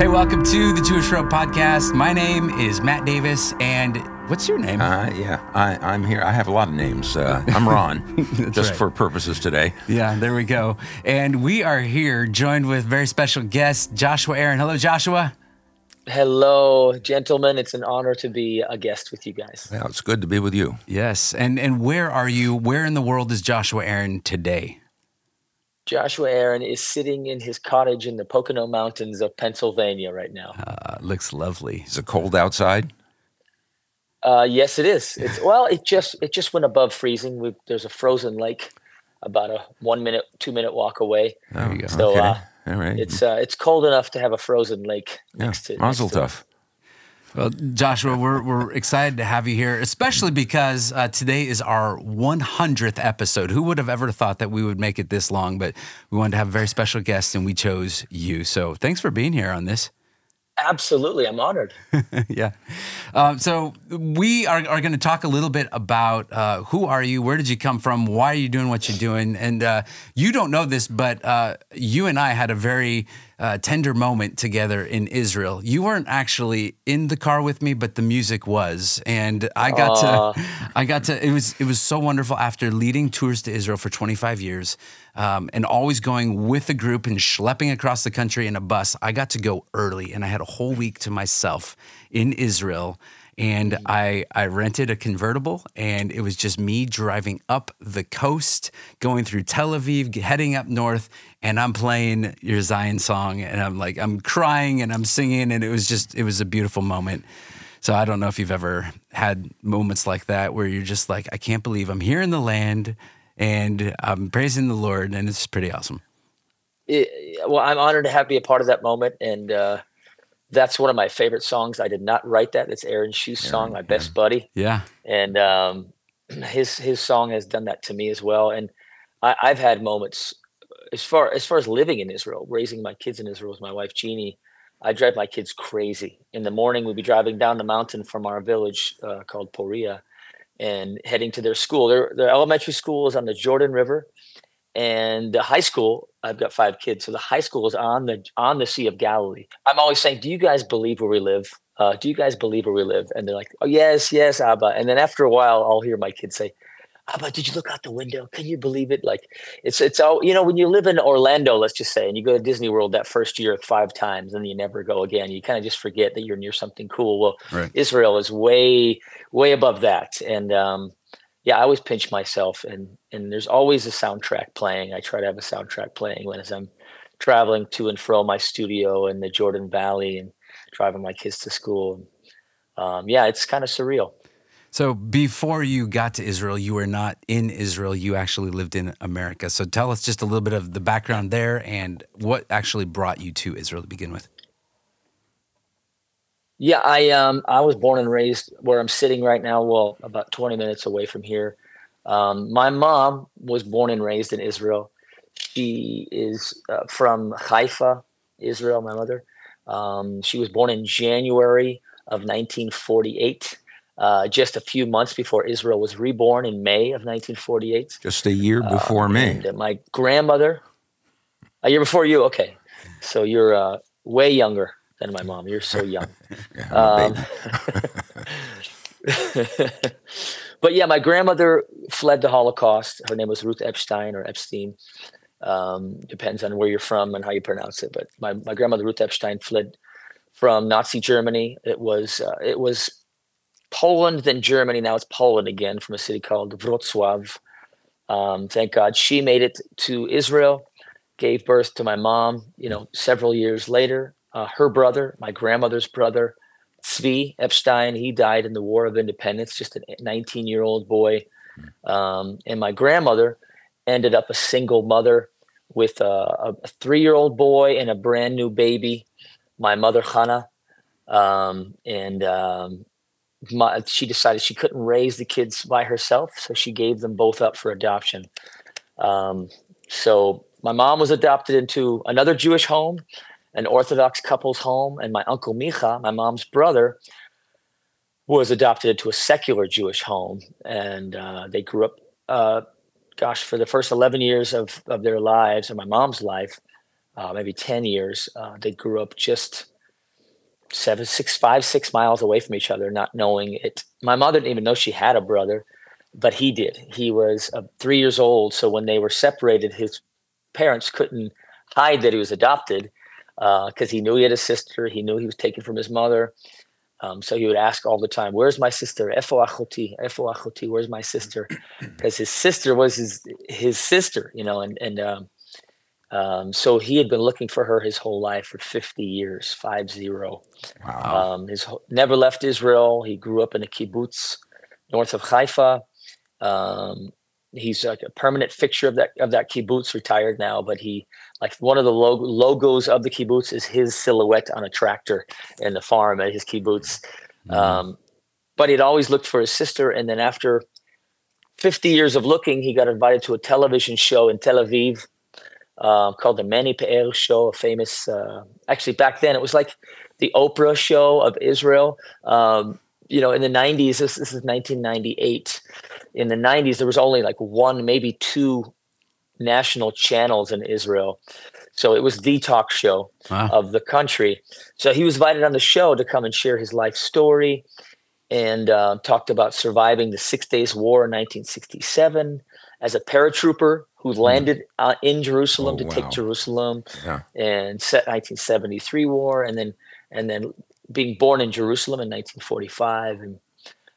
Hey, welcome to the Jewish Road Podcast. My name is Matt Davis, and what's your name? Uh, yeah, I, I'm here. I have a lot of names. Uh, I'm Ron, just right. for purposes today. yeah, there we go. And we are here joined with very special guest, Joshua Aaron. Hello, Joshua. Hello, gentlemen. It's an honor to be a guest with you guys. Well, it's good to be with you. Yes. And and where are you? Where in the world is Joshua Aaron today? Joshua Aaron is sitting in his cottage in the Pocono Mountains of Pennsylvania right now. Uh, looks lovely. Is it cold outside? Uh, yes, it is. It's well, it just it just went above freezing. we there's a frozen lake about a one minute, two minute walk away. There you go. So okay. uh, All right. it's uh, it's cold enough to have a frozen lake yeah. next to. Mazel next to. Well, Joshua, we're, we're excited to have you here, especially because uh, today is our 100th episode. Who would have ever thought that we would make it this long? But we wanted to have a very special guest, and we chose you. So thanks for being here on this. Absolutely, I'm honored. yeah. Um, so we are, are going to talk a little bit about uh, who are you, where did you come from, why are you doing what you're doing, and uh, you don't know this, but uh, you and I had a very uh, tender moment together in Israel. You weren't actually in the car with me, but the music was, and I got to, I got to. It was it was so wonderful after leading tours to Israel for 25 years. Um, and always going with a group and schlepping across the country in a bus. I got to go early, and I had a whole week to myself in Israel and I I rented a convertible and it was just me driving up the coast, going through Tel Aviv, heading up north, and I'm playing your Zion song and I'm like I'm crying and I'm singing and it was just it was a beautiful moment. So I don't know if you've ever had moments like that where you're just like I can't believe I'm here in the land and I'm praising the Lord and it's pretty awesome. It- well, I'm honored to have be a part of that moment, and uh, that's one of my favorite songs. I did not write that. It's Aaron Shust's song, my best buddy. Yeah. and um, his his song has done that to me as well. And I, I've had moments as far as far as living in Israel, raising my kids in Israel with my wife Jeannie. I drive my kids crazy. In the morning, we'd be driving down the mountain from our village uh, called Poria, and heading to their school. Their their elementary school is on the Jordan River, and the high school. I've got five kids, so the high school is on the on the Sea of Galilee. I'm always saying, "Do you guys believe where we live? Uh, do you guys believe where we live?" And they're like, "Oh yes, yes, Abba." And then after a while, I'll hear my kids say, "Abba, did you look out the window? Can you believe it?" Like it's it's all you know. When you live in Orlando, let's just say, and you go to Disney World that first year five times, and you never go again. You kind of just forget that you're near something cool. Well, Right. Israel is way way above that, and um, yeah, I always pinch myself, and and there's always a soundtrack playing. I try to have a soundtrack playing when as I'm traveling to and from my studio in the Jordan Valley and driving my kids to school. Um, yeah, it's kind of surreal. So before you got to Israel, you were not in Israel. You actually lived in America. So tell us just a little bit of the background there and what actually brought you to Israel to begin with. Yeah, I um I was born and raised where I'm sitting right now. Well, about 20 minutes away from here. Um, my mom was born and raised in Israel. She is uh, from Haifa, Israel. My mother. Um, she was born in January of 1948, uh, just a few months before Israel was reborn in May of 1948. Just a year before me. And uh, my grandmother, a year before you. Okay, so you're uh, way younger than my mom. You're so young. Yeah, Um, but yeah, my grandmother fled the Holocaust. Her name was Ruth Epstein or Epstein. Um, depends on where you're from and how you pronounce it. But my, my grandmother Ruth Epstein fled from Nazi Germany. It was uh, it was Poland, then Germany. Now it's Poland again from a city called Wrocław. Um, thank God she made it to Israel, gave birth to my mom. You know, several years later, uh, her brother, my grandmother's brother, Zvi Epstein, he died in the War of Independence, just a 19 year old boy. Um, and my grandmother ended up a single mother with a, a three year old boy and a brand new baby, my mother, Hannah. Um, and um, my, she decided she couldn't raise the kids by herself, so she gave them both up for adoption. Um, so my mom was adopted into another Jewish home, an Orthodox couple's home, and my uncle Micha, my mom's brother, was adopted into a secular Jewish home, and uh, they grew up. Uh, gosh, for the first eleven years of of their lives, and my mom's life, uh, maybe ten years, uh, they grew up just seven, six, five, six miles away from each other, not knowing it. My mother didn't even know she had a brother, but he did. He was uh, three years old. So when they were separated, his parents couldn't hide that he was adopted because uh, he knew he had a sister. He knew he was taken from his mother. Um, so he would ask all the time, "Where's my sister? Efo achoti, efo achoti. Where's my sister?" Because his sister was his his sister, you know, and and um, um, so he had been looking for her his whole life for 50 years, five zero. Wow. Um, his never left Israel. He grew up in a kibbutz north of Haifa. Um, he's like a permanent fixture of that of that kibbutz. Retired now, but he like one of the log- logos of the kibbutz is his silhouette on a tractor in the farm at his kibbutz. Mm-hmm. Um, but he'd always looked for his sister, and then after 50 years of looking, he got invited to a television show in Tel Aviv uh, called the Manny Pe'er Show, a famous. Uh, actually, back then it was like the Oprah show of Israel. Um, you know, in the 90s, this, this is 1998. In the 90s, there was only like one, maybe two national channels in Israel. So it was the talk show wow. of the country. So he was invited on the show to come and share his life story and uh, talked about surviving the Six Days War in 1967 as a paratrooper who hmm. landed uh, in Jerusalem oh, to wow. take Jerusalem yeah. and set 1973 war, and then and then being born in Jerusalem in 1945 and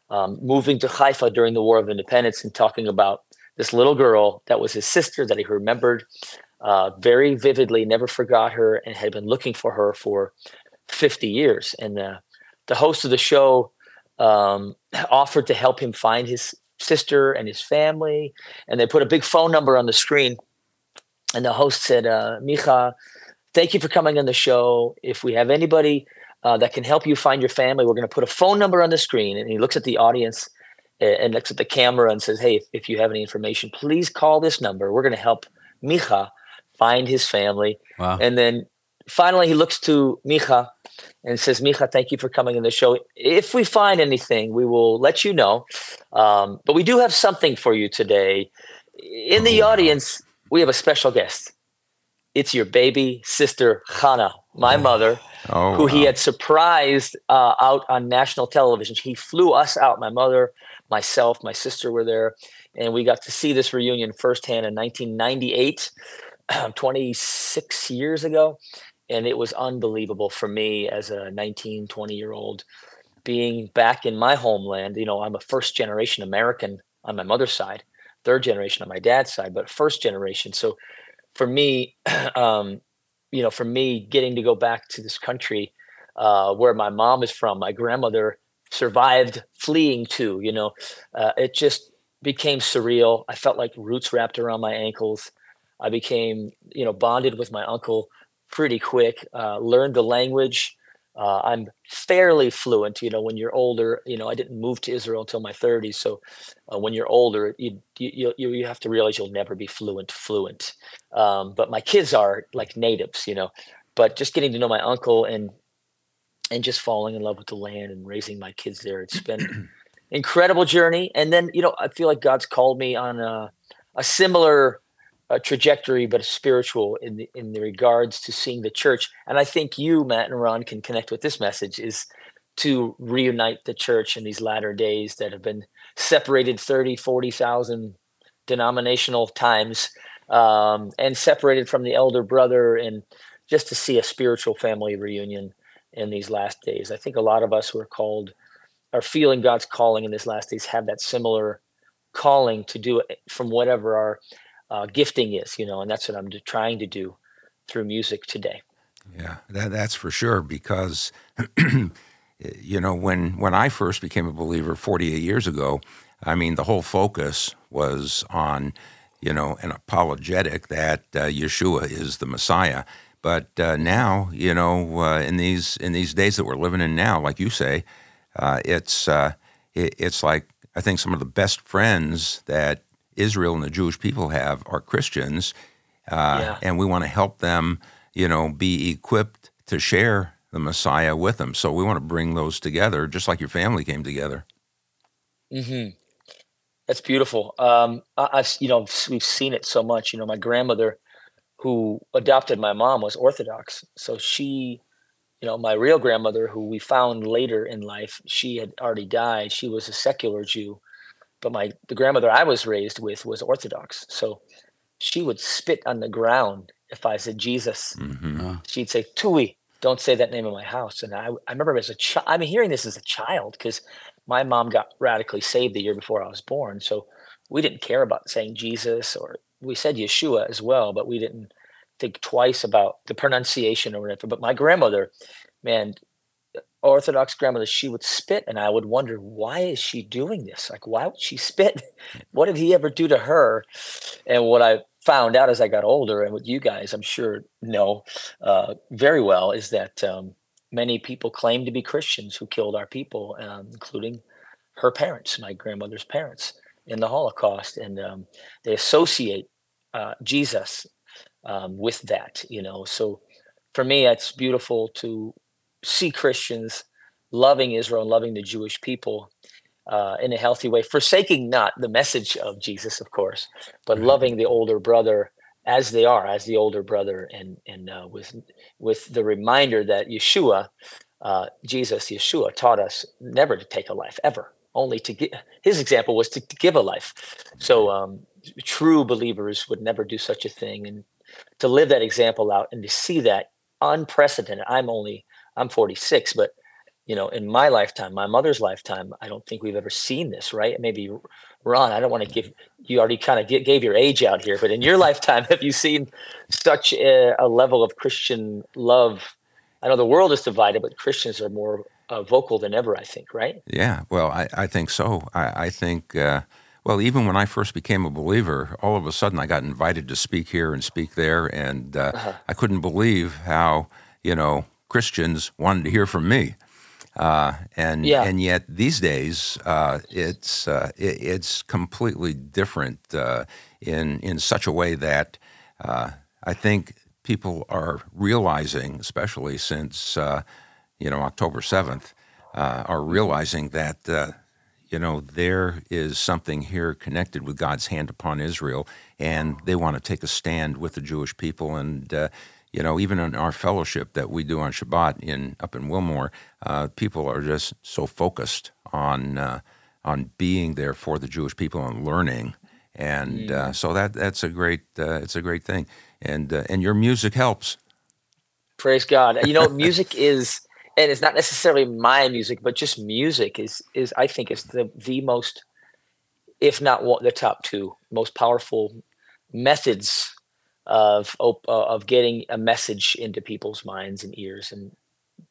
um, moving to Haifa during the War of Independence and talking about this little girl that was his sister that he remembered uh, very vividly, never forgot her, and had been looking for her for 50 years. And uh, the host of the show um, offered to help him find his sister and his family. And they put a big phone number on the screen. And the host said, uh, Micha, thank you for coming on the show. If we have anybody uh, that can help you find your family, we're going to put a phone number on the screen. And he looks at the audience and looks at the camera and says, Hey, if, if you have any information, please call this number. We're going to help Micha find his family. Wow. And then finally, he looks to Micha and says, Micha, thank you for coming on the show. If we find anything, we will let you know. Um, but we do have something for you today. In the oh, audience, we have a special guest. It's your baby sister, Hannah, my mother, oh, who wow. he had surprised uh, out on national television. He flew us out, my mother, myself, my sister were there, and we got to see this reunion firsthand in 1998, 26 years ago and it was unbelievable for me as a 19 20 year old being back in my homeland you know i'm a first generation american on my mother's side third generation on my dad's side but first generation so for me um, you know for me getting to go back to this country uh, where my mom is from my grandmother survived fleeing to you know uh, it just became surreal i felt like roots wrapped around my ankles i became you know bonded with my uncle pretty quick. Uh, learned the language. Uh, I'm fairly fluent. You know, when you're older, you know, I didn't move to Israel until my 30s. So uh, when you're older, you, you you you have to realize you'll never be fluent. Fluent. Um, but my kids are like natives. You know, but just getting to know my uncle and and just falling in love with the land and raising my kids there. It's been incredible journey. And then you know, I feel like God's called me on a, a similar a trajectory, but spiritual in the in the regards to seeing the church. And I think you, Matt and Ron, can connect with this message is to reunite the church in these latter days that have been separated 30, 40,000 denominational times um, and separated from the elder brother and just to see a spiritual family reunion in these last days. I think a lot of us who are called are feeling God's calling in these last days have that similar calling to do it from whatever our uh, gifting is, you know, and that's what I'm trying to do through music today. Yeah, that, that's for sure. Because, you know, when when I first became a believer 48 years ago, I mean, the whole focus was on, you know, an apologetic that uh, Yeshua is the Messiah. But uh, now, you know, uh, in these in these days that we're living in now, like you say, uh, it's uh, it, it's like I think some of the best friends that Israel and the Jewish people have are Christians, uh, yeah. and we want to help them, you know, be equipped to share the Messiah with them. So we want to bring those together, just like your family came together. Hmm. That's beautiful. Um, I, I've, you know, we've seen it so much. You know, my grandmother, who adopted my mom, was Orthodox, so she you know, my real grandmother, who we found later in life, she had already died. She was a secular Jew, but my the grandmother I was raised with was Orthodox. So she would spit on the ground if I said Jesus. hmm She'd say Tui, don't say that name in my house. And I, I remember as a child, I'm hearing this as a child because my mom got radically saved the year before I was born. So we didn't care about saying Jesus or we said Yeshua as well, but we didn't think twice about the pronunciation or whatever. But my grandmother, man, Orthodox grandmother, she would spit, and I would wonder why is she doing this? Like, why would she spit? what did he ever do to her? And what I found out as I got older, and what you guys, I'm sure, know uh, very well, is that um, many people claim to be Christians who killed our people, um, including her parents, my grandmother's parents, in the Holocaust, and um, they associate uh, Jesus um, with that. You know, so for me, it's beautiful to see Christians loving Israel and loving the Jewish people uh, in a healthy way, forsaking not the message of Jesus, of course, but Right. loving the older brother as they are, as the older brother, and and uh, with with the reminder that Yeshua, uh, Jesus, Yeshua, taught us never to take a life ever, only to give. His example was to, to give a life. So um, true believers would never do such a thing, and to live that example out and to see that unprecedented. I'm only I'm 46, but you know, in my lifetime, my mother's lifetime, I don't think we've ever seen this, right? Maybe Ron, I don't want to give you already kind of gave your age out here, but in your lifetime, have you seen such a, a level of Christian love? I know the world is divided, but Christians are more uh, vocal than ever, I think, right? Yeah, well, I, I think so. I, I think, uh, well, even when I first became a believer, all of a sudden I got invited to speak here and speak there, and uh, Uh-huh. I couldn't believe how, you know, Christians wanted to hear from me. Uh, and Yeah. and yet these days uh, it's uh, it, it's completely different uh, in in such a way that uh, I think people are realizing, especially since uh, you know October seventh, uh, are realizing that uh, you know there is something here connected with God's hand upon Israel, and they want to take a stand with the Jewish people. And uh, you know, even in our fellowship that we do on Shabbat in up in Wilmore, uh, people are just so focused on uh, on being there for the Jewish people and learning. And uh, so that that's a great uh, it's a great thing, and uh, and your music helps. Praise God. You know, music is, and it's not necessarily my music, but just music is is I think is the the most, if not one, the top two most powerful methods of op- uh, of getting a message into people's minds and ears and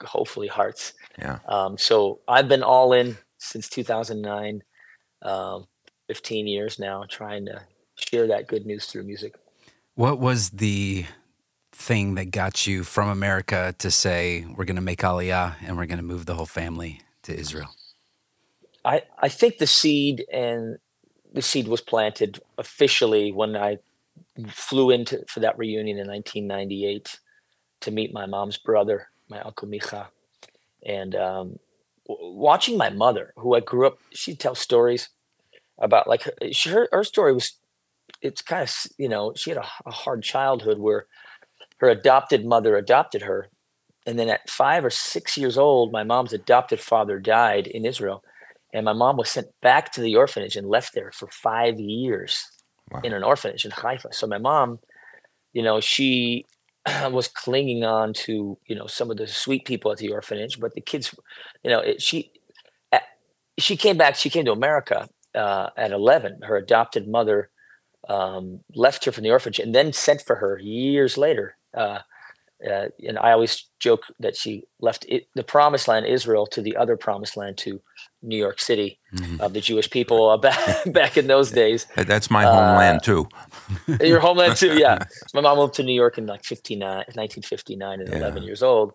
hopefully hearts. Yeah. Um, so I've been all in since 2009, um, 15 years now, trying to share that good news through music. What was the thing that got you from America to say we're going to make Aliyah and we're going to move the whole family to Israel? I, I think the seed and the seed was planted officially when I flew into for that reunion in 1998 to meet my mom's brother, my uncle Micha, and um, w- watching my mother, who I grew up. She'd tell stories about like her, she, her, her story was. It's kind of you know she had a, a hard childhood where her adopted mother adopted her, and then at five or six years old, my mom's adopted father died in Israel, and my mom was sent back to the orphanage and left there for five years Wow. in an orphanage in Haifa. So my mom, you know, she was clinging on to you know some of the sweet people at the orphanage, but the kids, you know, it, she she came back. She came to America uh, at eleven. Her adopted mother um, left her from the orphanage and then sent for her years later. Uh, uh, and I always joke that she left it, the promised land, Israel, to the other promised land, to New York City, of the Jewish people uh, back back in those days. That's my homeland too. Your homeland too, yeah. My mom moved to New York in like 59, 1959 and Yeah. 11 years old.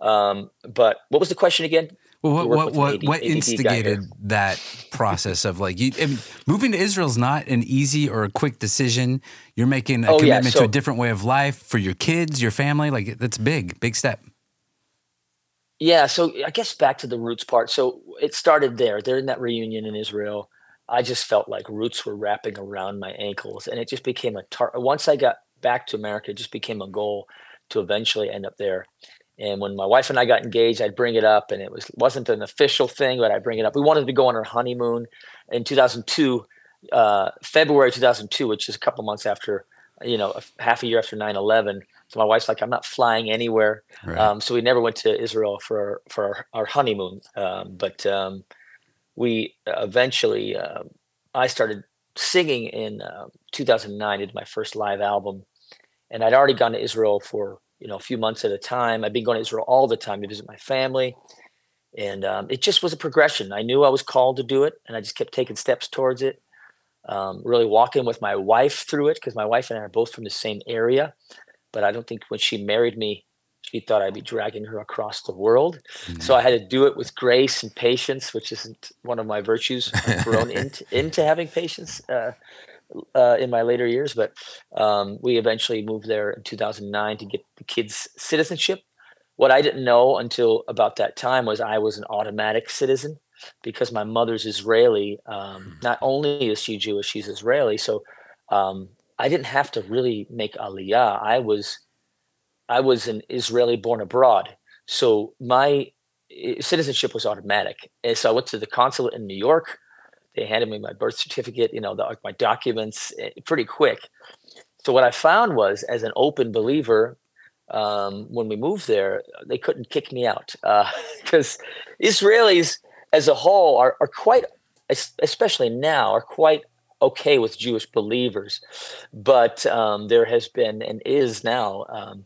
Um, but what was the question again? Well, what what what, AD what ADD guy here. instigated that process of like you, I mean, moving to Israel is not an easy or a quick decision. You're making a Oh, yeah, commitment to a different way of life for your kids, your family. Like that's big, big step. Yeah, so I guess back to the roots part. So it started there. They're in that reunion in Israel. I just felt like roots were wrapping around my ankles, and it just became a tar. Once I got back to America, it just became a goal to eventually end up there. And when my wife and I got engaged, I'd bring it up, and it was wasn't an official thing, but I'd bring it up. We wanted to go on our honeymoon in 2002, uh, February 2002, which is a couple months after, you know, a, half a year after 9/11. So my wife's like, I'm not flying anywhere. Right. Um, so we never went to Israel for our, for our, our honeymoon. Um, but um, we eventually, uh, I started singing in uh, 2009. Did my first live album, and I'd already gone to Israel for you know a few months at a time. I've been going to Israel all the time to visit my family, and um, it just was a progression. I knew I was called to do it, and I just kept taking steps towards it. Um, really walking with my wife through it because my wife and I are both from the same area, but I don't think when she married me, she thought I'd be dragging her across the world. So I had to do it with grace and patience, which isn't one of my virtues. I've grown into, into having patience uh, uh, in my later years, but um, we eventually moved there in 2009 to get the kids' citizenship. What I didn't know until about that time was I was an automatic citizen because my mother's Israeli. Um, not only is she Jewish, she's Israeli. So um, I didn't have to really make aliyah. I was I was an Israeli born abroad. So my eh, citizenship was automatic. And so I went to the consulate in New York. They handed me my birth certificate, you know, the, my documents eh, pretty quick. So what I found was, as an open believer, um, when we moved there, they couldn't kick me out because Israelis, as a whole, are, are quite, especially now, are quite okay with Jewish believers. But um, there has been and is now um,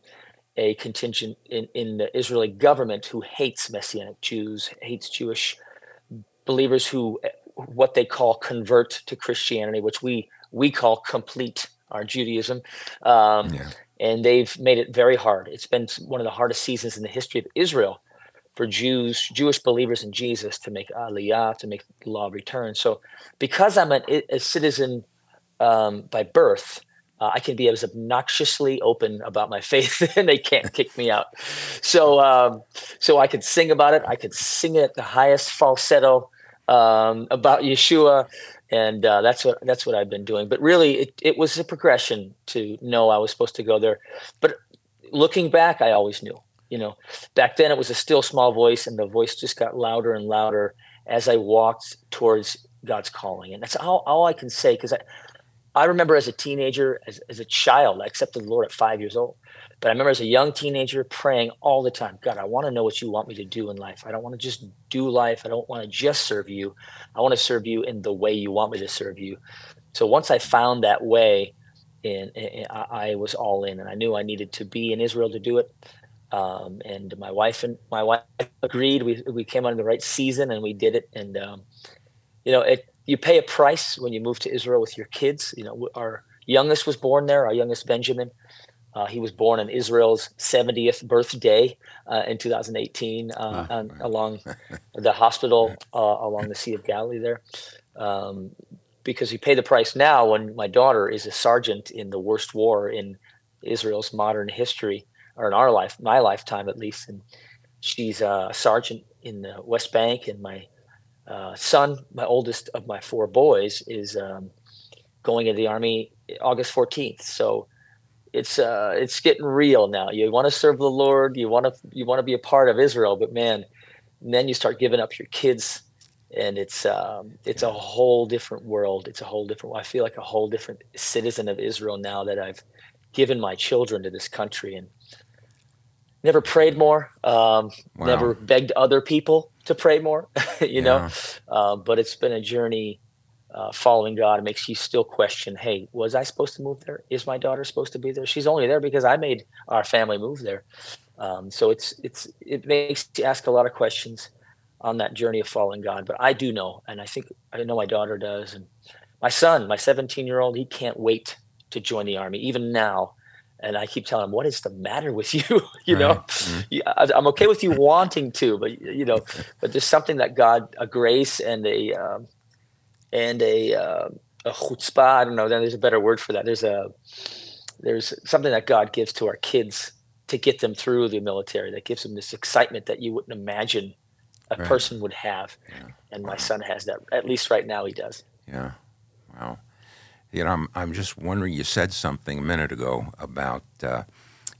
a contingent in, in the Israeli government who hates Messianic Jews, hates Jewish believers who eh, what they call convert to Christianity, which we we call complete our Judaism. Um, Yeah. And they've made it very hard. It's been one of the hardest seasons in the history of Israel for Jews, Jewish believers in Jesus to make aliyah, to make the law of return. So, because I'm an, a citizen um, by birth, uh, I can be as obnoxiously open about my faith, and they can't kick me out. So, um, so I could sing about it. I could sing it at the highest falsetto um, about Yeshua, and uh, that's what that's what I've been doing. But really, it it was a progression to know I was supposed to go there. But looking back, I always knew. You know, back then it was a still small voice, and the voice just got louder and louder as I walked towards God's calling, and that's all, all I can say because I. I remember as a teenager, as, as a child, I accepted the Lord at five years old. But I remember as a young teenager praying all the time God, I want to know what you want me to do in life. I don't want to just do life. I don't want to just serve you. I want to serve you in the way you want me to serve you. So once I found that way, and, I was all in, and I knew I needed to be in Israel to do it. Um, and my wife and my wife agreed. We we came on the right season, and we did it. And um, you know, it you pay a price when you move to Israel with your kids. You know, our youngest was born there. Our youngest Benjamin. Uh, he was born on Israel's 70th birthday uh, in 2018 uh, on, along the hospital uh, along the Sea of Galilee there. Um, because you pay the price now when my daughter is a sergeant in the worst war in Israel's modern history, or in our life, my lifetime at least. And she's a sergeant in the West Bank, and my uh, son, my oldest of my four boys, is um, going into the army August 14th. So it's uh, it's getting real now. You want to serve the Lord, you want to you want to be a part of Israel, but man, then you start giving up your kids, and it's um, it's a whole different world. It's a whole different. I feel like a whole different citizen of Israel now that I've given my children to this country and never prayed more. Um, Wow. Never begged other people to pray more. you know, uh, but it's been a journey uh, following God. It makes you still question, hey, was I supposed to move there? Is my daughter supposed to be there? She's only there because I made our family move there. Um, so it's it's it makes you ask a lot of questions on that journey of following God. But I do know, and I think I know my daughter does, and my son, my 17 year old, he can't wait to join the army, even now. And I keep telling him, "What is the matter with you? you know, Right. Mhm. I- I'm okay with you wanting to, but you know, but there's something that God, a grace and a um, and a uh, a chutzpah. I don't know. Then There's a better word for that. There's a there's something that God gives to our kids to get them through the military. That gives them this excitement that you wouldn't imagine a Right. person would have. Yeah. And my son has that. At least right now, he does. Yeah. Wow. You know, I'm, I'm just wondering, you said something a minute ago about, uh,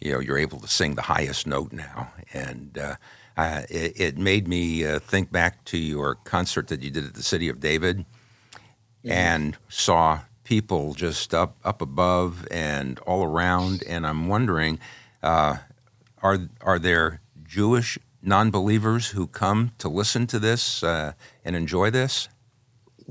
you know you're able to sing the highest note now, and uh, uh, it, it, made me uh, think back to your concert that you did at the City of David, mm-hmm. and saw people just up up above and all around, and I'm wondering, uh, are are there Jewish non-believers who come to listen to this uh, and enjoy this?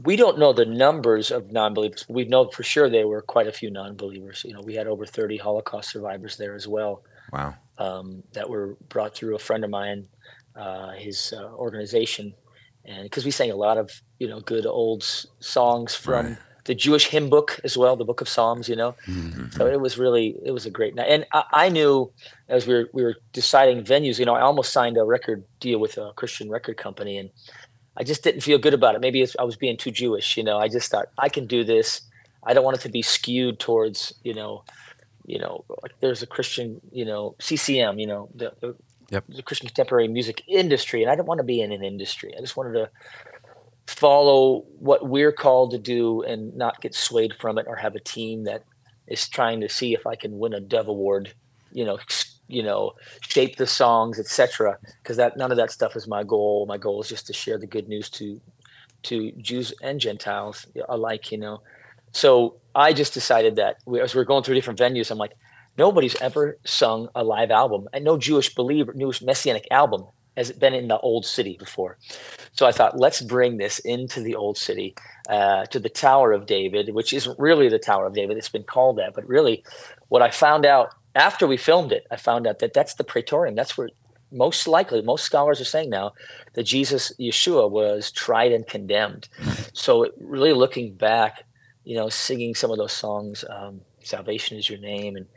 we don't know the numbers of non-believers. We know for sure there were quite a few non-believers. You know, we had over 30 Holocaust survivors there as well. Wow. Um, that were brought through a friend of mine, uh, his uh, organization, and because we sang a lot of you know good old songs from right. the Jewish hymn book as well, the Book of Psalms. You know, mm-hmm. so it was really it was a great night. And I, I knew as we were we were deciding venues, you know, I almost signed a record deal with a Christian record company, and I just didn't feel good about it. Maybe I was being too Jewish, you know. I just thought I can do this. I don't want it to be skewed towards, you know, you know, like there's a Christian, you know, CCM, you know, the, the, yep. the Christian contemporary music industry, and I didn't want to be in an industry. I just wanted to follow what we're called to do and not get swayed from it, or have a team that is trying to see if I can win a Dove Award, you know, you know shape the songs etc because that none of that stuff is my goal my goal is just to share the good news to to jews and gentiles alike you know so i just decided that we, as we are going through different venues i'm like nobody's ever sung a live album and no jewish believer jewish messianic album has been in the old city before so i thought let's bring this into the old city uh, to the tower of david which isn't really the tower of david it's been called that but really what i found out after we filmed it, I found out that that's the Praetorium. That's where most likely most scholars are saying now that Jesus Yeshua was tried and condemned. So really looking back, you know, singing some of those songs, um, "Salvation is Your Name," and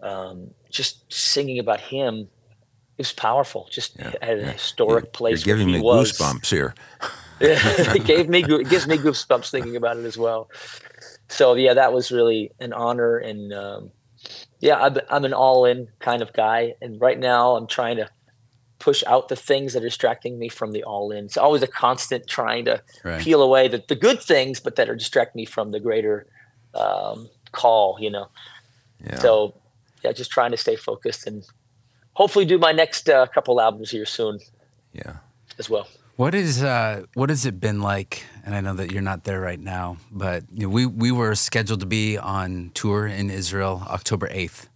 um, just singing about Him, it was powerful. Just yeah, at a yeah. historic place. You're giving me was. goosebumps here. it gave me it gives me goosebumps thinking about it as well. So yeah, that was really an honor and. Um, yeah, I'm, I'm an all in kind of guy. And right now I'm trying to push out the things that are distracting me from the all in. It's always a constant trying to right. peel away the, the good things, but that are distracting me from the greater um, call, you know? Yeah. So yeah, just trying to stay focused and hopefully do my next uh, couple albums here soon. Yeah. As well. What is uh, what has it been like? And I know that you're not there right now, but you know, we we were scheduled to be on tour in Israel October eighth,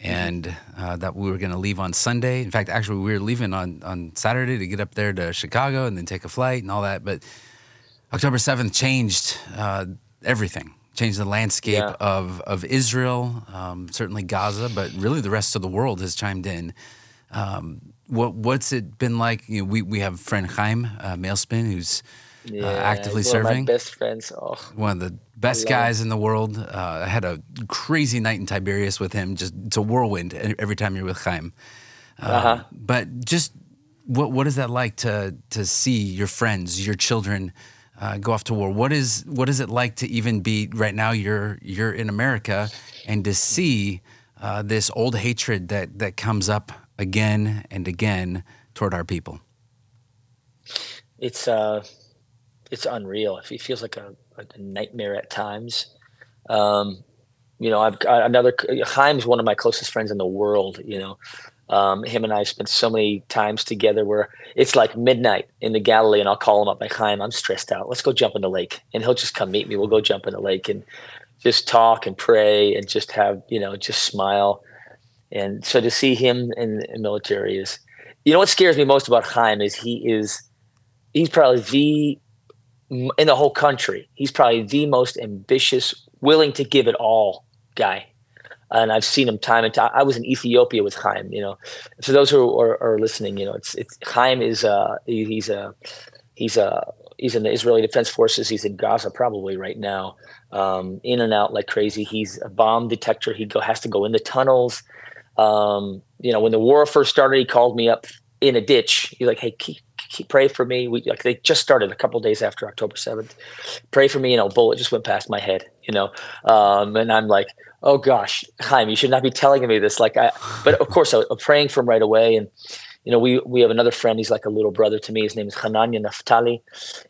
and uh, that we were going to leave on Sunday. In fact, actually, we were leaving on on Saturday to get up there to Chicago and then take a flight and all that. But October seventh changed uh, everything, changed the landscape yeah. of of Israel, um, certainly Gaza, but really the rest of the world has chimed in. Um, what what's it been like? You know, we we have friend Chaim uh, Malespin who's uh, yeah, uh, actively serving. best friends. Oh, one of the best guys in the world. Uh, I had a crazy night in Tiberias with him. Just it's a whirlwind every time you're with Chaim. Uh, uh-huh. But just what what is that like to to see your friends, your children? Uh, go off to war. What is what is it like to even be right now? You're you're in America, and to see uh, this old hatred that that comes up again and again toward our people? It's uh, it's unreal. It feels like a, a nightmare at times. Um, you know, I've got another Chaim's one of my closest friends in the world. You know, um, him and I spent so many times together where it's like midnight in the Galilee, and I'll call him up like, Chaim, I'm stressed out. Let's go jump in the lake, and he'll just come meet me. We'll go jump in the lake and just talk and pray and just have you know just smile and so to see him in the military is, you know, what scares me most about Chaim is he is, he's probably the, in the whole country, he's probably the most ambitious, willing to give it all guy. And I've seen him time and time. I was in Ethiopia with Chaim, you know. For those who are, are listening, you know, it's, it's Chaim is, uh, he, he's a, he's a, he's in the Israeli Defense Forces. He's in Gaza probably right now, um, in and out like crazy. He's a bomb detector. He go has to go in the tunnels. Um, you know, when the war first started, he called me up in a ditch. He's like, "Hey, keep, keep pray for me." We like they just started a couple days after October seventh. Pray for me. You know, bullet just went past my head. You know, um, and I'm like, "Oh gosh, Chaim, you should not be telling me this." Like, I, but of course, I, am praying for him right away. And you know, we we have another friend. He's like a little brother to me. His name is Hananya Naftali,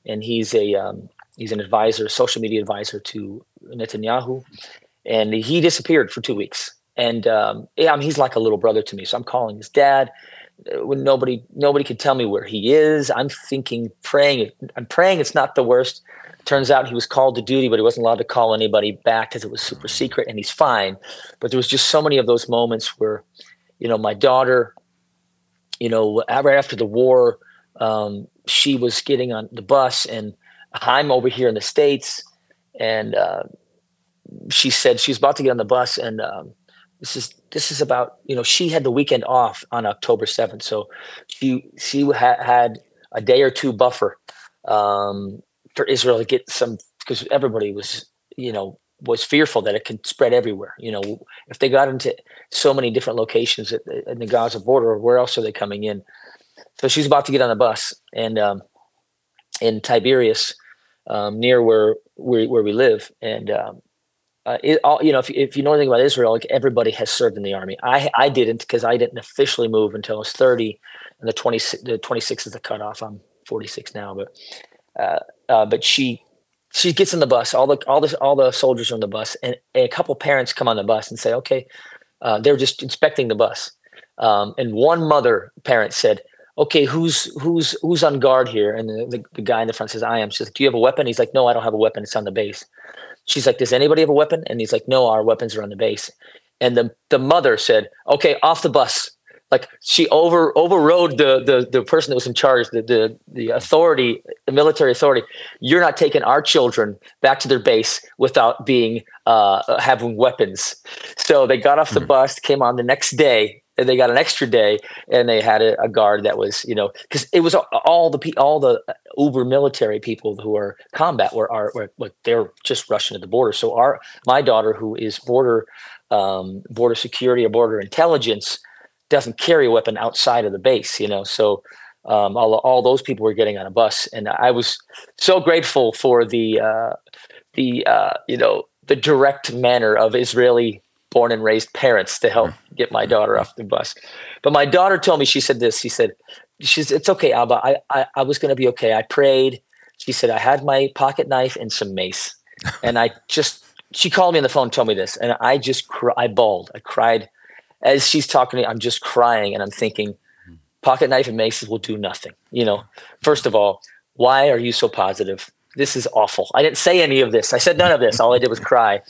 and he's a um, he's an advisor, social media advisor to Netanyahu, and he disappeared for two weeks and um, yeah, I mean, he's like a little brother to me. So I'm calling his dad uh, when nobody nobody could tell me where he is. I'm thinking, praying. I'm praying it's not the worst. Turns out he was called to duty, but he wasn't allowed to call anybody back because it was super secret, and he's fine. But there was just so many of those moments where, you know, my daughter, you know, right after the war, um, she was getting on the bus, and I'm over here in the states, and uh, she said she's about to get on the bus, and um, this is this is about you know she had the weekend off on October seventh, so she she ha- had a day or two buffer um, for Israel to get some because everybody was you know was fearful that it could spread everywhere. You know, if they got into so many different locations at, in the Gaza border, where else are they coming in? So she's about to get on the bus, and um, in Tiberias, um, near where, where where we live, and um, uh, it, all, you know, if, if you know anything about Israel, like everybody has served in the army. I I didn't because I didn't officially move until I was 30, and the 20 the 26 is the cutoff. I'm 46 now, but uh, uh, but she she gets in the bus. All the all the all the soldiers are on the bus, and, and a couple parents come on the bus and say, "Okay," uh, they're just inspecting the bus, um, and one mother parent said, okay, who's who's who's on guard here? And the, the, the, guy in the front says, I am. She's like, do you have a weapon? He's like, no, I don't have a weapon. It's on the base she's like, does anybody have a weapon? And he's like, no, our weapons are on the base. And the, the mother said, okay, off the bus. Like she over overrode the, the the person that was in charge, the, the the authority, the military authority. You're not taking our children back to their base without being uh, having weapons. So they got off the mm. bus, came on the next day, and they got an extra day and they had a, a guard that was you know because it was all the all the uber military people who are combat were are were, they're just rushing to the border so our my daughter who is border um, border security or border intelligence doesn't carry a weapon outside of the base you know so um, all, all those people were getting on a bus and i was so grateful for the uh, the uh, you know the direct manner of israeli born and raised parents to help hmm. get my daughter off the bus. But my daughter told me, she said this, she said, she's, it's okay, Abba. I, I, I was going to be okay. I prayed. She said, I had my pocket knife and some mace. and I just, she called me on the phone, told me this. And I just, cr- I bawled. I cried as she's talking to me. I'm just crying and I'm thinking hmm. pocket knife and maces will do nothing. You know, first of all, why are you so positive? This is awful. I didn't say any of this. I said none of this. All I did was cry.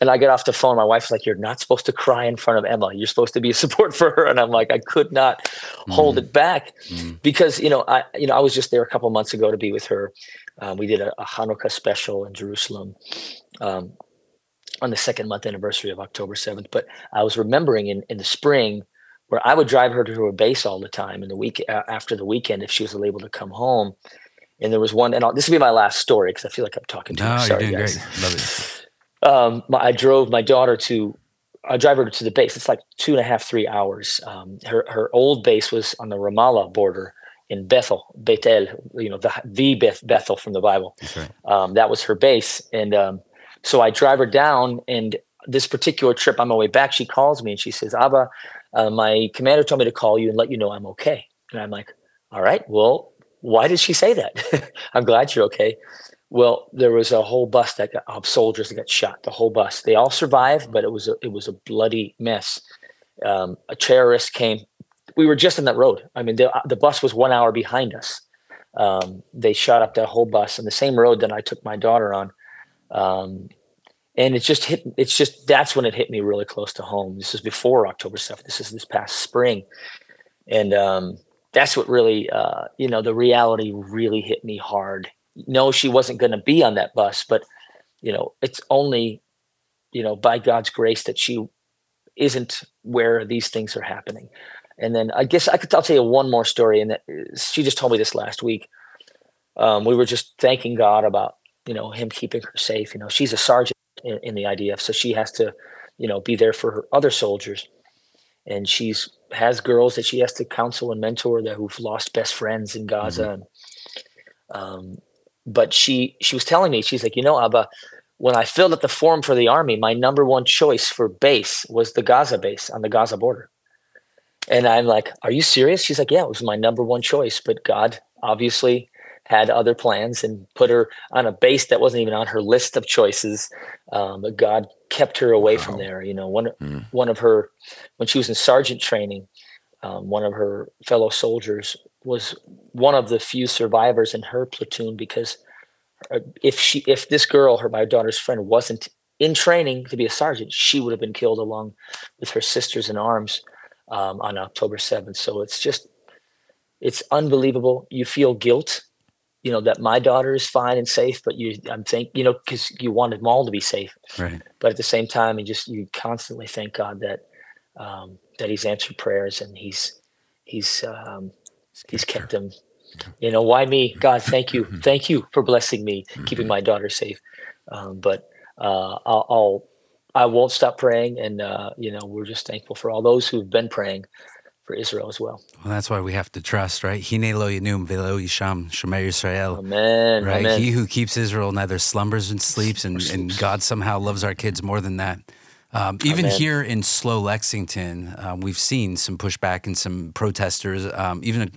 And I get off the phone. My wife's like, "You're not supposed to cry in front of Emma. You're supposed to be a support for her." And I'm like, I could not mm-hmm. hold it back mm-hmm. because you know, I you know, I was just there a couple months ago to be with her. Um, we did a, a, Hanukkah special in Jerusalem um, on the second month anniversary of October seventh. But I was remembering in in the spring where I would drive her to her base all the time in the week after the weekend if she was able to come home. And there was one, and I'll, this will be my last story because I feel like I'm talking to no, you. Sorry, you're doing guys. great. Love it um, I drove my daughter to I drive her to the base. It's like two and a half, three hours. Um, her her old base was on the Ramallah border in Bethel, Bethel, you know, the the Beth, Bethel from the Bible. Right. Um, that was her base, and um, so I drive her down. And this particular trip on my way back, she calls me and she says, "Abba, uh, my commander told me to call you and let you know I'm okay." And I'm like, "All right, well, why did she say that? I'm glad you're okay." Well, there was a whole bus that got, of soldiers that got shot. The whole bus. They all survived, but it was a, it was a bloody mess. Um, a terrorist came. We were just on that road. I mean, the, the bus was one hour behind us. Um, they shot up that whole bus on the same road that I took my daughter on. Um, and it just hit. It's just that's when it hit me really close to home. This is before October seventh. This is this past spring, and um, that's what really, uh, you know, the reality really hit me hard no she wasn't going to be on that bus, but you know, it's only you know by God's grace that she isn't where these things are happening. And then I guess I could I'll tell you one more story, and that she just told me this last week. Um, we were just thanking God about you know him keeping her safe. You know, she's a sergeant in, in the IDF, so she has to you know be there for her other soldiers, and she's has girls that she has to counsel and mentor that who've lost best friends in Gaza. Mm-hmm. And, um, but she she was telling me she's like you know abba when i filled out the form for the army my number one choice for base was the gaza base on the gaza border and i'm like are you serious she's like yeah it was my number one choice but god obviously had other plans and put her on a base that wasn't even on her list of choices. Um, but God kept her away wow. from there. You know, one mm. one of her when she was in sergeant training, um, one of her fellow soldiers was one of the few survivors in her platoon because uh, if she if this girl, her my daughter's friend, wasn't in training to be a sergeant, she would have been killed along with her sisters in arms um, on October 7th. So it's just it's unbelievable. You feel guilt, you know, that my daughter is fine and safe, but you, I'm think, you know, because you wanted them all to be safe. Right. But at the same time, you just you constantly thank God that um, that He's answered prayers and He's He's um, He's kept them. You know, why me? God, thank you, thank you for blessing me, keeping my daughter safe. Um, but uh, I'll, I'll I won't stop praying, and uh, you know, we're just thankful for all those who've been praying for Israel as well. Well, that's why we have to trust, right? Hine lo yanum velo yisham shomer Yisrael. Amen. Right? Amen. He who keeps Israel neither slumbers and sleeps, and, and God somehow loves our kids more than that. Um, even Amen. here in Slow Lexington, um, we've seen some pushback and some protesters, um, even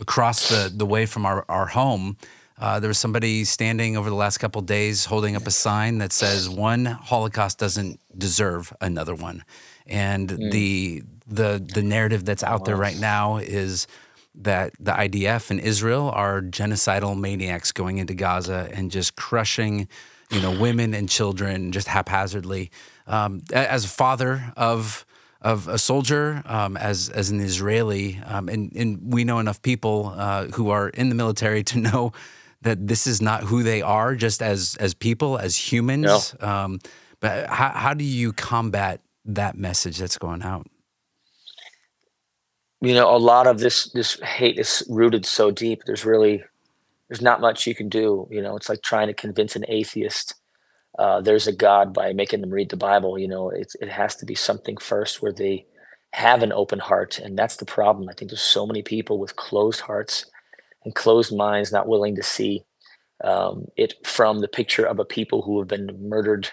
across the, the way from our, our home. Uh, there was somebody standing over the last couple days holding up a sign that says, One Holocaust doesn't deserve another one. And mm. the the the narrative that's out there right now is that the IDF and Israel are genocidal maniacs going into Gaza and just crushing, you know, women and children just haphazardly. Um, as a father of of a soldier, um, as as an Israeli, um, and and we know enough people uh, who are in the military to know that this is not who they are, just as as people, as humans. Yeah. Um, but how how do you combat that message that's going out? you know a lot of this this hate is rooted so deep there's really there's not much you can do you know it's like trying to convince an atheist uh, there's a god by making them read the bible you know it's, it has to be something first where they have an open heart and that's the problem i think there's so many people with closed hearts and closed minds not willing to see um, it from the picture of a people who have been murdered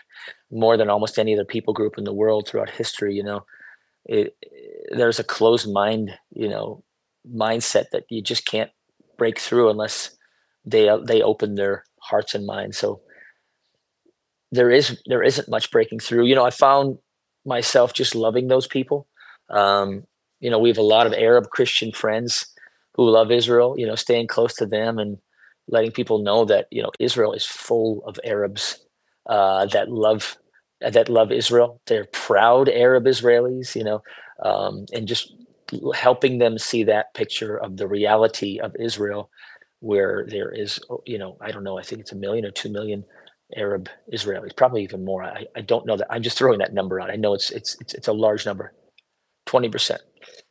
more than almost any other people group in the world throughout history you know it, there's a closed mind, you know, mindset that you just can't break through unless they they open their hearts and minds. So there is there isn't much breaking through. You know, I found myself just loving those people. Um, you know, we have a lot of Arab Christian friends who love Israel. You know, staying close to them and letting people know that you know Israel is full of Arabs uh, that love that love Israel. They're proud Arab Israelis. You know, um, and just helping them see that picture of the reality of Israel, where there is, you know, I don't know, I think it's a million or two million Arab Israelis, probably even more. I, I don't know that. I'm just throwing that number out. I know it's it's it's, it's a large number, twenty percent.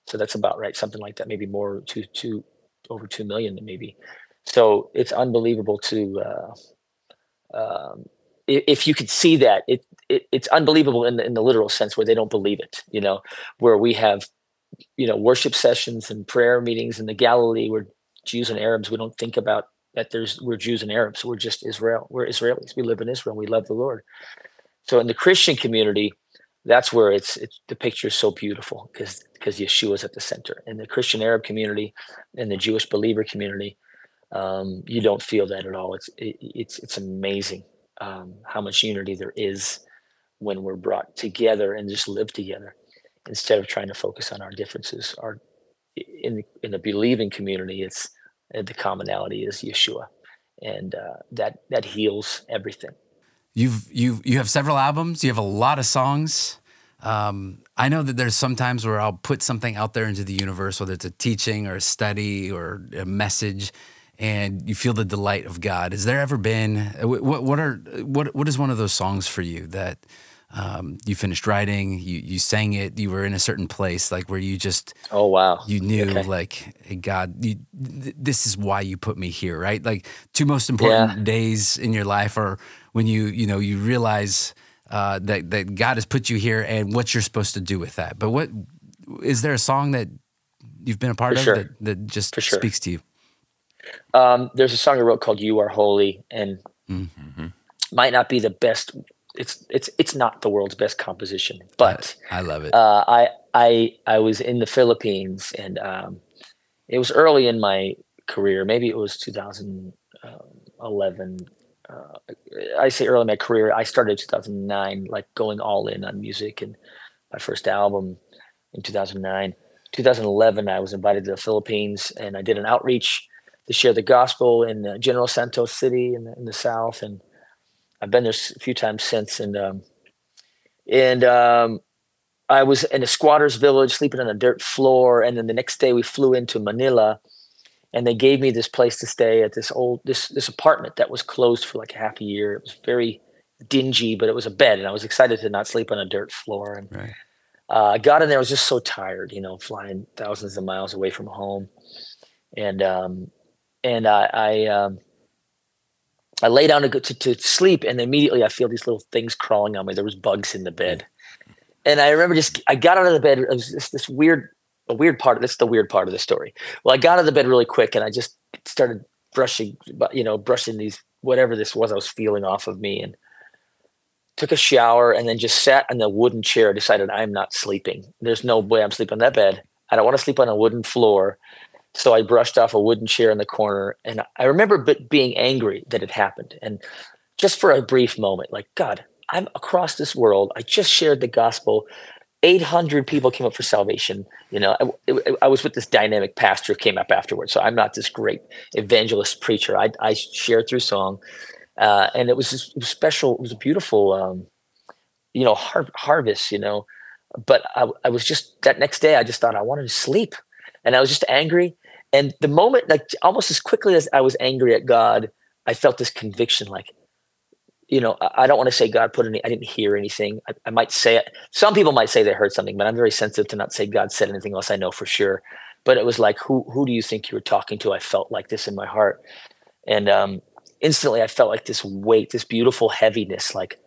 So that's about right, something like that, maybe more, two two over two million, maybe. So it's unbelievable to. Uh, um, if you could see that, it it, it's unbelievable in the, in the literal sense where they don't believe it, you know, where we have, you know, worship sessions and prayer meetings in the Galilee where Jews and Arabs, we don't think about that there's, we're Jews and Arabs. We're just Israel. We're Israelis. We live in Israel. We love the Lord. So in the Christian community, that's where it's, it's the picture is so beautiful because because Yeshua is at the center. In the Christian Arab community, in the Jewish believer community, um, you don't feel that at all. It's it, it's it's amazing um, how much unity there is when we're brought together and just live together instead of trying to focus on our differences. Our in in the believing community it's uh, the commonality is yeshua and uh, that that heals everything. You've you you have several albums. You have a lot of songs. Um, I know that there's sometimes where I'll put something out there into the universe, whether it's a teaching or a study or a message, and you feel the delight of God. Has there ever been what what are what what is one of those songs for you that um, you finished writing, you you sang it, you were in a certain place, like where you just oh wow, you knew okay. like hey, God, you, th- this is why you put me here, right? Like two most important yeah. days in your life are when you you know you realize uh, that that God has put you here and what you're supposed to do with that. But what is there a song that you've been a part For of sure. that, that just sure. speaks to you? Um, there's a song I wrote called "You Are Holy," and mm-hmm. might not be the best it's it's it's not the world's best composition, but I, I love it. Uh, I I I was in the Philippines, and um, it was early in my career. Maybe it was 2011. Uh, I say early in my career. I started 2009, like going all in on music, and my first album in 2009. 2011, I was invited to the Philippines, and I did an outreach to share the gospel in uh, General Santos City in the, in the South, and I've been there a few times since. And um, and um, I was in a squatter's village, sleeping on a dirt floor, and then the next day we flew into Manila, and they gave me this place to stay at this old this this apartment that was closed for like half a year. It was very dingy, but it was a bed, and I was excited to not sleep on a dirt floor. And Right. uh, I got in there. I was just so tired, you know, flying thousands of miles away from home, and um, and I I, um, I lay down to go to, to sleep, and immediately I feel these little things crawling on me. There was bugs in the bed, and I remember just I got out of the bed. It was just this weird, a weird part. This is the weird part of the story. Well, I got out of the bed really quick, and I just started brushing, you know, brushing these whatever this was I was feeling off of me, and took a shower, and then just sat in the wooden chair. Decided I'm not sleeping. There's no way I'm sleeping on that bed. I don't want to sleep on a wooden floor. So I brushed off a wooden chair in the corner, and I remember being angry that it happened. And just for a brief moment, like God, I'm across this world. I just shared the gospel. 800 people came up for salvation. You know, I, I- was with this dynamic pastor who came up afterwards. So I'm not this great evangelist preacher. I, I shared through song, uh, and it was, it was special. It was a beautiful, um, you know, har- harvest. You know, but I, I was just that next day. I just thought I wanted to sleep, and I was just angry. And the moment, like almost as quickly as I was angry at God, I felt this conviction, like you know, I don't want to say God put any, I didn't hear anything. I, I might say it. Some people might say they heard something, but I'm very sensitive to not say God said anything unless I know for sure. But it was like, who, who do you think you were talking to? I felt like this in my heart. And um, instantly I felt like this weight, this beautiful heaviness, like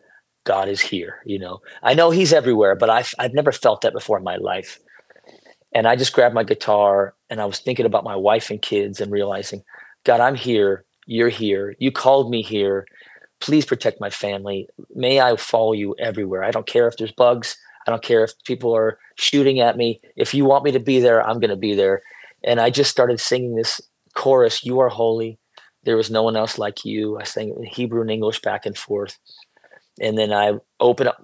God is here, you know, I know he's everywhere, but I've, I've never felt that before in my life. And I just grabbed my guitar and I was thinking about my wife and kids and realizing, God, I'm here. You're here. You called me here please protect my family. May I follow you everywhere. I don't care if there's bugs. I don't care if people are shooting at me. If you want me to be there, I'm going to be there. And I just started singing this chorus, You Are Holy. There was no one else like you. I sang it in Hebrew and English back and forth. And then I open up.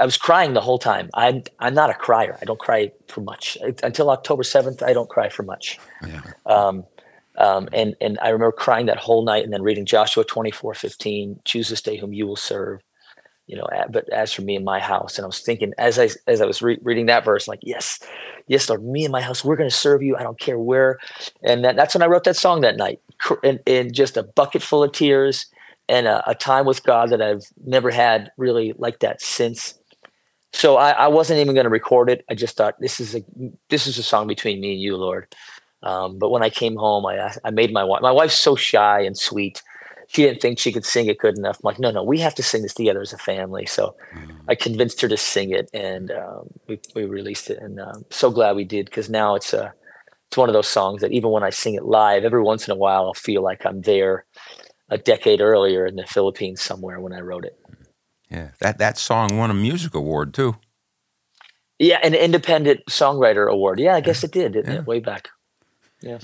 I was crying the whole time. I'm I'm not a crier. I don't cry for much until October seventh. I don't cry for much. Yeah. Um, um, and and I remember crying that whole night, and then reading Joshua twenty four fifteen. Choose this day whom you will serve. You know, but as for me and my house, and I was thinking as I as I was re- reading that verse, like yes, yes, Lord, me and my house, we're going to serve you. I don't care where. And that, that's when I wrote that song that night, in just a bucket full of tears and a, a time with God that I've never had really like that since. So I, I wasn't even going to record it. I just thought this is a this is a song between me and you, Lord. Um, but when I came home, I I made my wife. My wife's so shy and sweet. She didn't think she could sing it good enough. I'm like, no, no, we have to sing this together as a family. So I convinced her to sing it, and um, we we released it. And um, so glad we did because now it's a it's one of those songs that even when I sing it live, every once in a while I'll feel like I'm there a decade earlier in the Philippines somewhere when I wrote it. Yeah, that that song won a music award too. Yeah, an independent songwriter award. Yeah, I guess it did, didn't Yeah. it? Way back. Yeah.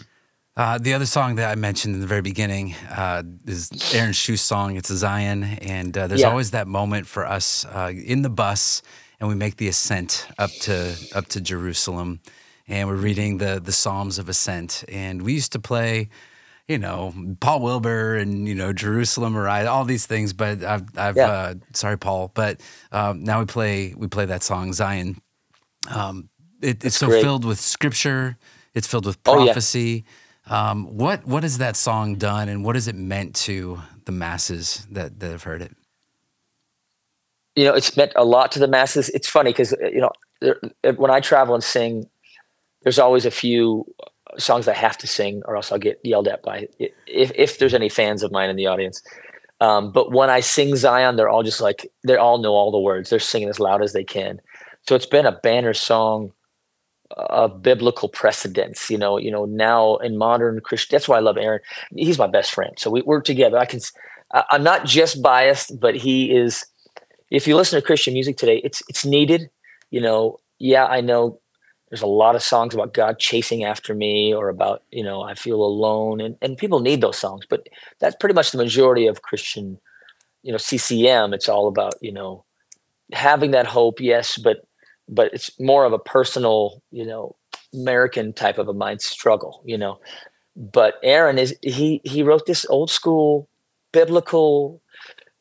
Uh, the other song that I mentioned in the very beginning uh, is Aaron Shust's song. It's Zion, and uh, there's Yeah. always that moment for us uh, in the bus, and we make the ascent up to up to Jerusalem, and we're reading the the Psalms of Ascent. And we used to play, you know, Paul Wilbur and you know Jerusalem or all these things. But I've, I've Yeah. uh, sorry, Paul, but um, now we play we play that song Zion. Um, it, it's so great. filled with scripture. It's filled with Oh, yeah. prophecy. Um, what what has that song done, and what has it meant to the masses that, that have heard it? you know, it's meant a lot to the masses. It's funny because you know, there, uh, when I travel and sing, there's always a few songs I have to sing, or else I'll get yelled at by if if there's any fans of mine in the audience. Um, but when I sing Zion, they're all just like they all know all the words. They're singing as loud as they can. So it's been a banner song of biblical precedence. You know, you know now in modern Christian. That's why I love Aaron. He's my best friend. So we work together. I can. I'm not just biased, but he is if you listen to Christian music today, it's it's needed. You know, yeah, I know there's a lot of songs about God chasing after me or about, you know, I feel alone and, and people need those songs, but that's pretty much the majority of Christian, you know, CCM. It's all about, you know, having that hope, yes, but but it's more of a personal, you know, American type of a mind struggle, you know. But Aaron is he he wrote this old school biblical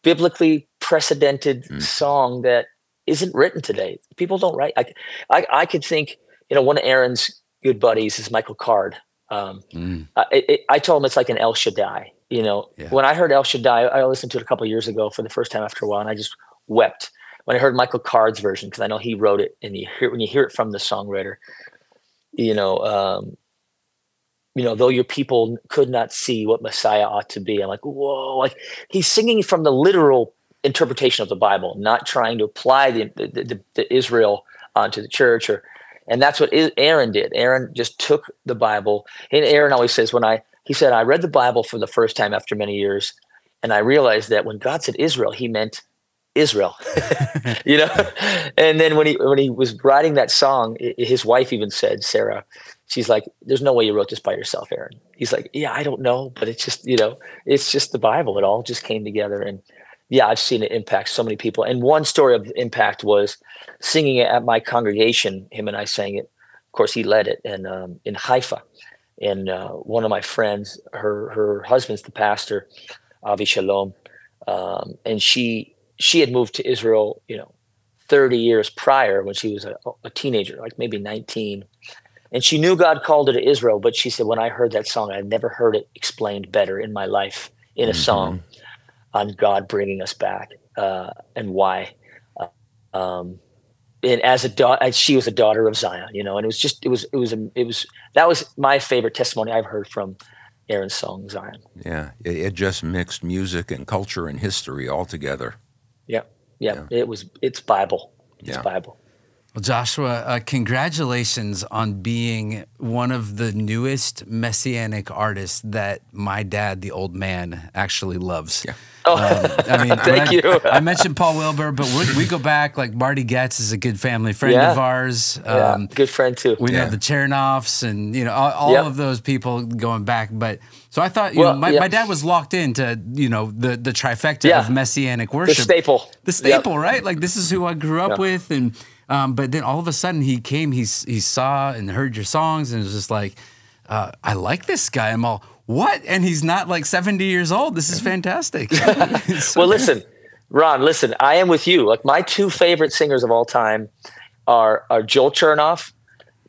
biblically precedented mm. song that isn't written today. People don't write. I, I, I could think, you know, one of Aaron's good buddies is Michael Card. Um, mm. I, it, I told him it's like an El Shaddai. You know, yeah. when I heard El Shaddai, I listened to it a couple years ago for the first time after a while, and I just wept when I heard Michael Card's version because I know he wrote it, and you hear when you hear it from the songwriter, you know, um, you know, though your people could not see what Messiah ought to be. I'm like, whoa, like he's singing from the literal interpretation of the Bible, not trying to apply the, the, the, the Israel onto the church or and that's what Aaron did. Aaron just took the Bible. And Aaron always says, when I, he said, I read the Bible for the first time after many years, and I realized that when God said Israel, he meant Israel, you know? and then when he, when he was writing that song, his wife even said, Sarah, she's like, there's no way you wrote this by yourself, Aaron. He's like, yeah, I don't know, but it's just, you know, it's just the Bible. It all just came together. And yeah, I've seen it impact so many people. And one story of impact was singing it at my congregation. Him and I sang it. Of course, he led it, and um, in Haifa. And uh, one of my friends, her her husband's the pastor, Avi Shalom, um, and she she had moved to Israel, you know, 30 years prior when she was a, a teenager, like maybe 19. And she knew God called her to Israel, but she said, when I heard that song, I've never heard it explained better in my life in a mm-hmm. song on God bringing us back uh, and why. Uh, um, and as a daughter, she was a daughter of Zion, you know, and it was just, it was, it was, it was, that was my favorite testimony I've heard from Aaron's song, Zion. Yeah. It, it just mixed music and culture and history all together. Yeah. Yeah. yeah. It was, it's Bible. It's yeah. Bible. Well, Joshua, uh, congratulations on being one of the newest messianic artists that my dad, the old man, actually loves. Yeah. Oh, um, I mean, thank I, you. I mentioned Paul Wilbur, but we go back. Like Marty Goetz is a good family friend yeah. of ours. Um, yeah, good friend too. We yeah. know the Chernoffs and you know all, all yep. of those people going back. But so I thought, you well, know, my, yep. my dad was locked into you know the the trifecta yeah. of messianic worship, the staple, the staple, yep. right? Like this is who I grew up with, and um, but then all of a sudden he came, he he saw and heard your songs, and was just like, uh, I like this guy. I'm all what? And he's not like 70 years old. This is fantastic. so well, listen, Ron, listen, I am with you. Like my two favorite singers of all time are, are Joel Chernoff.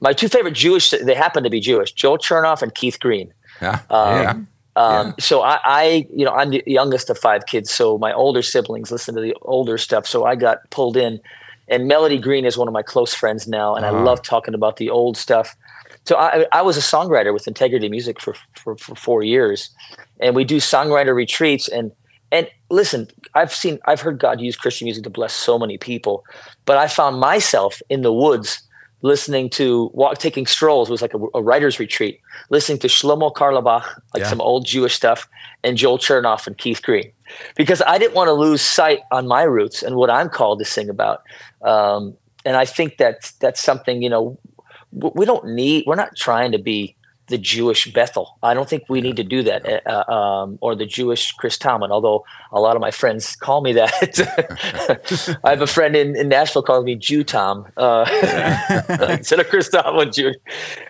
My two favorite Jewish, they happen to be Jewish, Joel Chernoff and Keith Green. Yeah. Um, yeah. Um, yeah. So I, I, you know, I'm the youngest of five kids. So my older siblings listen to the older stuff. So I got pulled in. And Melody Green is one of my close friends now, and uh-huh. I love talking about the old stuff so I, I was a songwriter with Integrity Music for, for, for four years, and we do songwriter retreats. And and listen, I've seen, I've heard God use Christian music to bless so many people, but I found myself in the woods listening to walk, taking strolls. It was like a, a writer's retreat, listening to Shlomo Carlebach, like yeah. some old Jewish stuff, and Joel Chernoff and Keith Green, because I didn't want to lose sight on my roots and what I'm called to sing about. Um, and I think that that's something you know we don't need we're not trying to be the Jewish Bethel. I don't think we need to do that, uh, um, or the Jewish Chris Tomlin. Although a lot of my friends call me that. I have a friend in, in Nashville calls me Jew Tom uh, instead of Chris Tomlin Jew.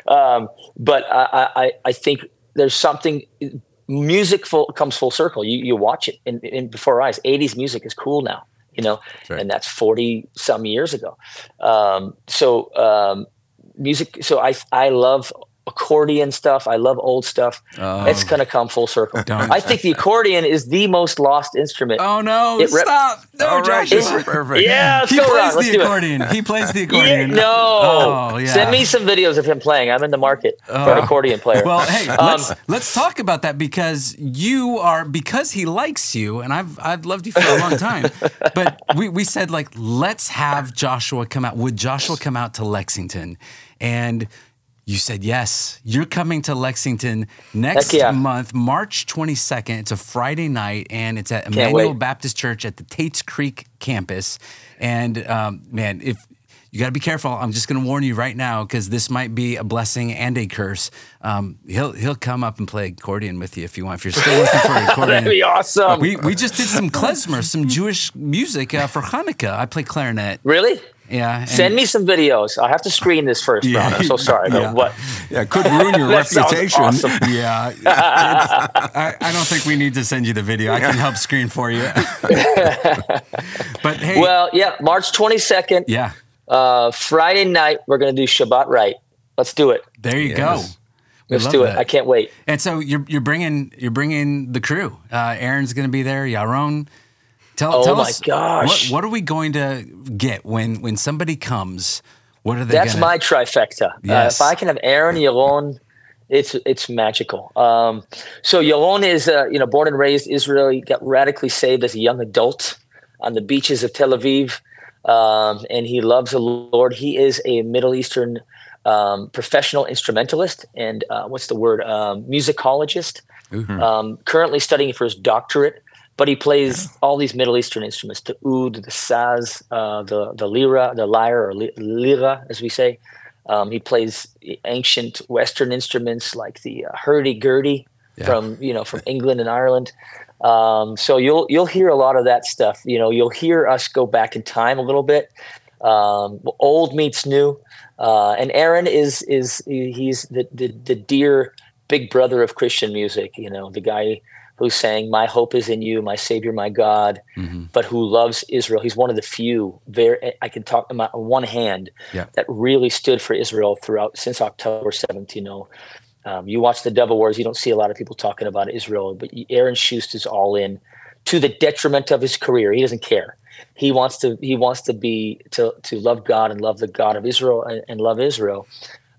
Um, but I, I, I think there's something. Music full, comes full circle. You you watch it in, in before our eyes. '80s music is cool now, you know, right. and that's 40 some years ago. Um, so um, music. So I I love accordion stuff. I love old stuff. Oh. It's going to come full circle. Don't. I think the accordion is the most lost instrument. Oh no! Rep- Stop! No, All right, perfect. Yeah, he plays the accordion. He plays the accordion. Yeah, no. Oh, yeah. Send me some videos of him playing. I'm in the market for an oh. accordion player. Well, hey, um, let's let's talk about that because you are because he likes you, and I've I've loved you for a long time. but we we said like let's have Joshua come out. Would Joshua come out to Lexington? And you said yes. You're coming to Lexington next yeah. month, March 22nd. It's a Friday night, and it's at Immanuel. Baptist Church at the Tates Creek campus. And um, man, if you got to be careful. I'm just going to warn you right now because this might be a blessing and a curse. Um, he'll he'll come up and play accordion with you if you want. If you're still looking for an accordion, That'd be awesome. we we just did some klezmer, some Jewish music uh, for Hanukkah. I play clarinet. really? Yeah. Send me some videos. I have to screen this first, Yeah. Ron. I'm so sorry. Yeah. But Yeah, it could ruin your reputation. awesome. Yeah, I, I don't think we need to send you the video. I can help screen for you. but hey, well, yeah, March 22nd, yeah, uh, Friday night, we're going to do Shabbat right. Let's do it. there you Yes. go. We Let's do it. that. I can't wait. And so you're you're bringing you're bringing the crew. Uh, Aaron's going to be there. Yaron. Tell, Oh tell my us gosh. What, what are we going to get when when somebody comes? What are they? That's gonna, my trifecta. Yes. Uh, if I can have Aaron, Yaron, it's it's magical. Um, so Yaron is uh, you know born and raised Israeli, got radically saved as a young adult on the beaches of Tel Aviv, um, and he loves the Lord. He is a Middle Eastern um, professional instrumentalist and uh, what's the word um, musicologist. Um, currently studying for his doctorate. But he plays all these Middle Eastern instruments: the oud, the saz, uh, the the lira, the lyre or li- lira, as we say. Um, he plays ancient Western instruments like the uh, hurdy-gurdy Yeah. from you know from England and Ireland. Um, so you'll you'll hear a lot of that stuff. You know, you'll hear us go back in time a little bit. Um, old meets new, uh, and Aaron is is he's the, the the dear big brother of Christian music. You know, the guy who sang "My hope is in you, my Savior, my God," Mhm. but who loves Israel. He's one of the few. Very, I can talk on one hand Yeah. that really stood for Israel throughout since October 17. You um, you watch the Dove Awards, you don't see a lot of people talking about Israel, but Aaron Shust is all in to the detriment of his career. He doesn't care. He wants to. He wants to be to to love God and love the God of Israel and, and love Israel.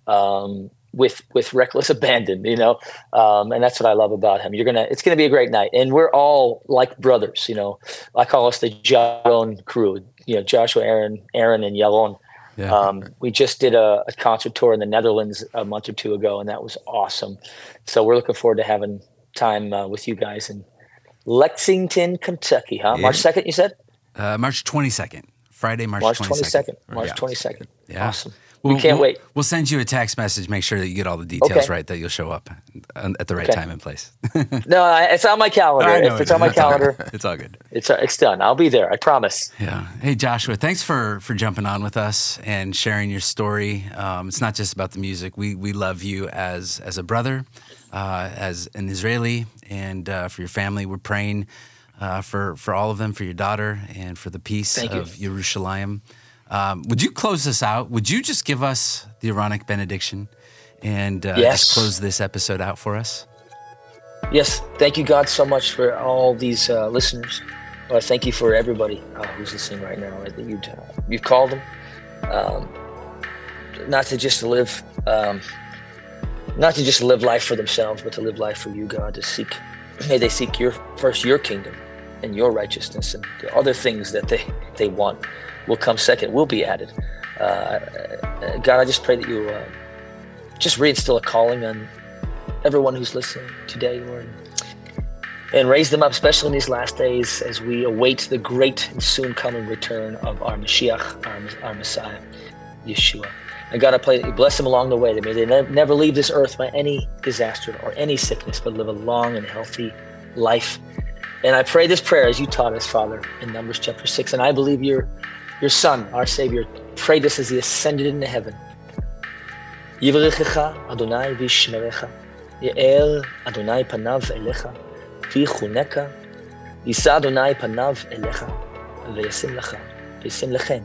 Um, with with reckless abandon, you know, um, and that's what I love about him. You're gonna, it's gonna be a great night, and we're all like brothers, you know. I call us the Yaron crew, you know, Joshua, Aaron, Aaron, and Yaron. Yeah. Um, we just did a, a concert tour in the Netherlands a month or two ago, and that was awesome. So we're looking forward to having time uh, with you guys in Lexington, Kentucky, huh? Yeah. March second, you said? uh, March 22nd, Friday, March, March 22nd. twenty second. March twenty second. Yeah. Awesome. We'll, we can't we'll- wait. We'll send you a text message. Make sure that you get all the details Okay. right. That you'll show up at the right Okay. time and place. No, it's on my calendar. I know if it it's on my It's all calendar, It's all good. it's uh, it's done. I'll be there. I promise. Yeah. Hey, Joshua, thanks for for jumping on with us and sharing your story. Um, it's not just about the music. We we love you as as a brother, uh, as an Israeli, and uh, for your family. We're praying uh, for for all of them, for your daughter, and for the peace Thank you. of Jerusalem. Um, would you close this out? Would you just give us the Aaronic benediction and uh, Yes. just close this episode out for us? Yes, thank you, God, so much for all these uh, listeners. Uh, thank you for everybody uh, who's listening right now. That you'd, uh, you've called them, um, not to just live, um, not to just live life for themselves, but to live life for you, God. To seek, may they seek your first your kingdom and your righteousness, and the other things that they they want will come second, will be added. Uh, God, I just pray that you uh, just reinstill a calling on everyone who's listening today, Lord. And raise them up, especially in these last days as we await the great and soon coming return of our Mashiach, our, our Messiah, Yeshua. And God, I pray that you bless them along the way, that may they ne- never leave this earth by any disaster or any sickness, but live a long and healthy life. And I pray this prayer as you taught us, Father, in Numbers chapter 6. And I believe your, your Son, our Savior, prayed this as he ascended into heaven. יברכך אדוני וישמרך, יאר אדוני פניו אליך, ויחונקה, יישא אדוני פניו אליך, וישים לך, וישים לכם,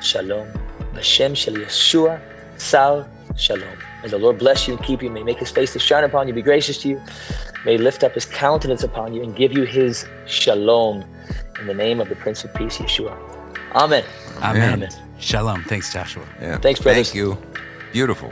שלום, בשם של ישוע, שר שלום. May the Lord bless you and keep you. May he make his face to shine upon you, be gracious to you. May lift up his countenance upon you and give you his shalom. In the name of the Prince of Peace, Yeshua. Amen. Amen. Amen. Shalom. Thanks, Joshua. Yeah. Thanks, brothers. Thank you. Beautiful.